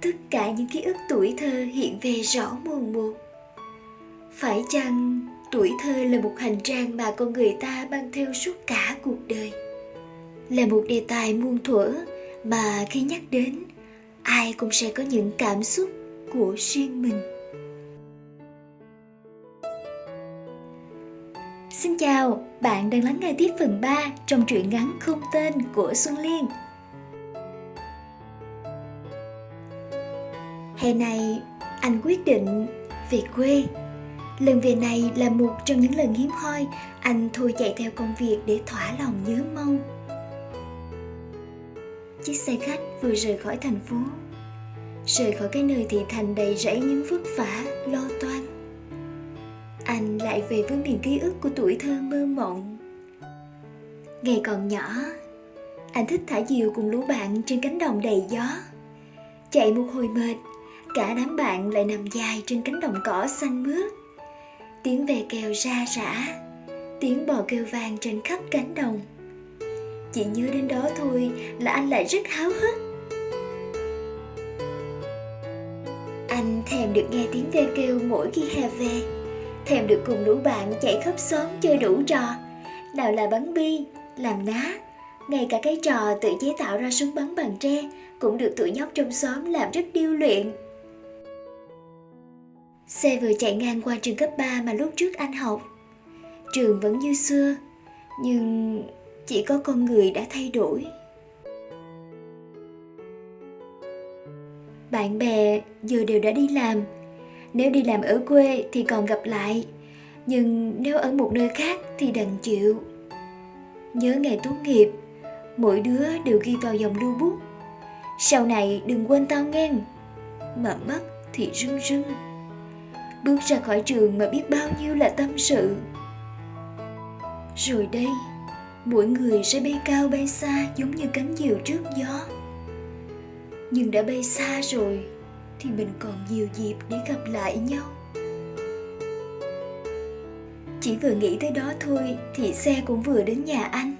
tất cả những ký ức tuổi thơ hiện về rõ mồn một. Phải chăng tuổi thơ là một hành trang mà con người ta mang theo suốt cả cuộc đời? Là một đề tài muôn thuở mà khi nhắc đến ai cũng sẽ có những cảm xúc của riêng mình. Xin chào, bạn đang lắng nghe tiếp phần 3 trong truyện ngắn không tên của Xuân Liên. Hè này, anh quyết định về quê. Lần về này là một trong những lần hiếm hoi anh thôi chạy theo công việc để thỏa lòng nhớ mong. Chiếc xe khách vừa rời khỏi thành phố, rời khỏi cái nơi thị thành đầy rẫy những vất vả, lo toan. Anh lại về với miền ký ức của tuổi thơ mơ mộng. Ngày còn nhỏ, anh thích thả diều cùng lũ bạn trên cánh đồng đầy gió. Chạy một hồi mệt, cả đám bạn lại nằm dài trên cánh đồng cỏ xanh mướt. Tiếng về kèo ra rã, tiếng bò kêu vang trên khắp cánh đồng. Chỉ nhớ đến đó thôi là anh lại rất háo hức. Anh thèm được nghe tiếng ve kêu mỗi khi hè về, thèm được cùng lũ bạn chạy khắp xóm chơi đủ trò. Nào là bắn bi, làm ná, ngay cả cái trò tự chế tạo ra súng bắn bằng tre cũng được tụi nhóc trong xóm làm rất điêu luyện. Xe vừa chạy ngang qua trường cấp 3 mà lúc trước anh học. Trường vẫn như xưa, nhưng chỉ có con người đã thay đổi. Bạn bè giờ đều đã đi làm. Nếu đi làm ở quê thì còn gặp lại, nhưng nếu ở một nơi khác thì đành chịu. Nhớ ngày tốt nghiệp, mỗi đứa đều ghi vào dòng lưu bút. Sau này đừng quên tao nghe. Mà mắt thì rưng rưng bước ra khỏi trường mà biết bao nhiêu là tâm sự. Rồi đây, mỗi người sẽ bay cao bay xa giống như cánh diều trước gió. Nhưng đã bay xa rồi, thì mình còn nhiều dịp để gặp lại nhau. Chỉ vừa nghĩ tới đó thôi, thì xe cũng vừa đến nhà anh.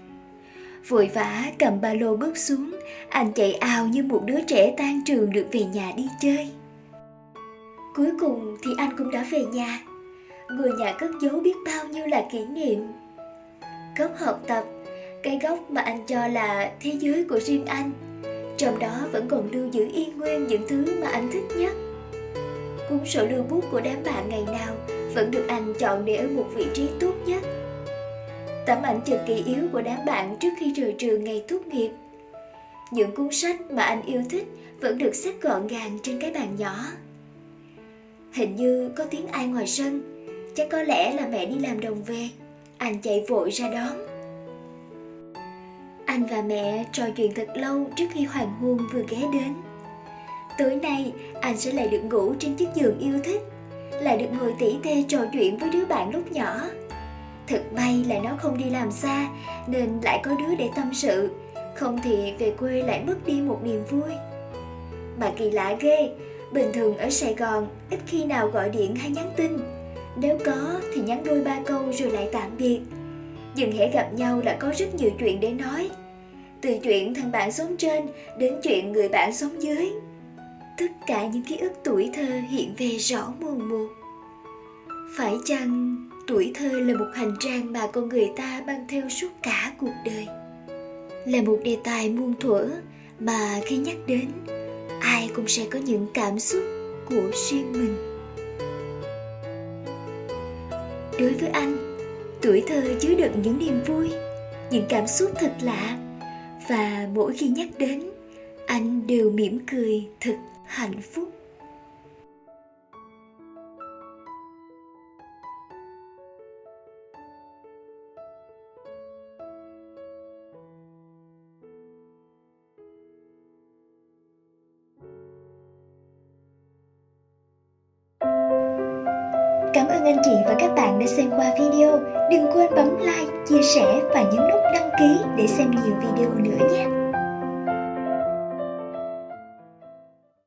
Vội vã cầm ba lô bước xuống, anh chạy ào như một đứa trẻ tan trường được về nhà đi chơi. Cuối cùng thì anh cũng đã về nhà. Ngôi nhà cất giấu biết bao nhiêu là kỷ niệm. Góc học tập, Cái góc mà anh cho là thế giới của riêng anh, Trong đó vẫn còn lưu giữ yên nguyên những thứ mà anh thích nhất. Cuốn sổ lưu bút của đám bạn ngày nào Vẫn được anh chọn để ở một vị trí tốt nhất. Tấm ảnh chụp kỳ yếu của đám bạn trước khi rời trường ngày tốt nghiệp. Những cuốn sách mà anh yêu thích vẫn được xếp gọn gàng trên cái bàn nhỏ. Hình như có tiếng ai ngoài sân. Chắc có lẽ là mẹ đi làm đồng về. Anh chạy vội ra đón. Anh và mẹ trò chuyện thật lâu trước khi hoàng hôn vừa ghé đến. Tối nay, anh sẽ lại được ngủ trên chiếc giường yêu thích, Lại được ngồi tỉ tê trò chuyện với đứa bạn lúc nhỏ. Thật may là nó không đi làm xa, Nên lại có đứa để tâm sự. Không thì về quê lại mất đi một niềm vui. Mà kỳ lạ ghê Bình thường ở Sài Gòn, ít khi nào gọi điện hay nhắn tin. Nếu có thì nhắn đôi ba câu rồi lại tạm biệt. Dừng hễ gặp nhau là có rất nhiều chuyện để nói. Từ chuyện thằng bạn sống trên đến chuyện người bạn sống dưới. Tất cả những ký ức tuổi thơ hiện về rõ mồn một. Phải chăng tuổi thơ là một hành trang mà con người ta mang theo suốt cả cuộc đời? Là một đề tài muôn thuở mà khi nhắc đến cũng sẽ có những cảm xúc của riêng mình. Đối với anh, tuổi thơ chứa đựng những niềm vui, những cảm xúc thật lạ, và mỗi khi nhắc đến, anh đều mỉm cười thật hạnh phúc. Cảm ơn anh chị và các bạn đã xem qua video. Đừng quên bấm like, chia sẻ và nhấn nút đăng ký để xem nhiều video nữa nhé.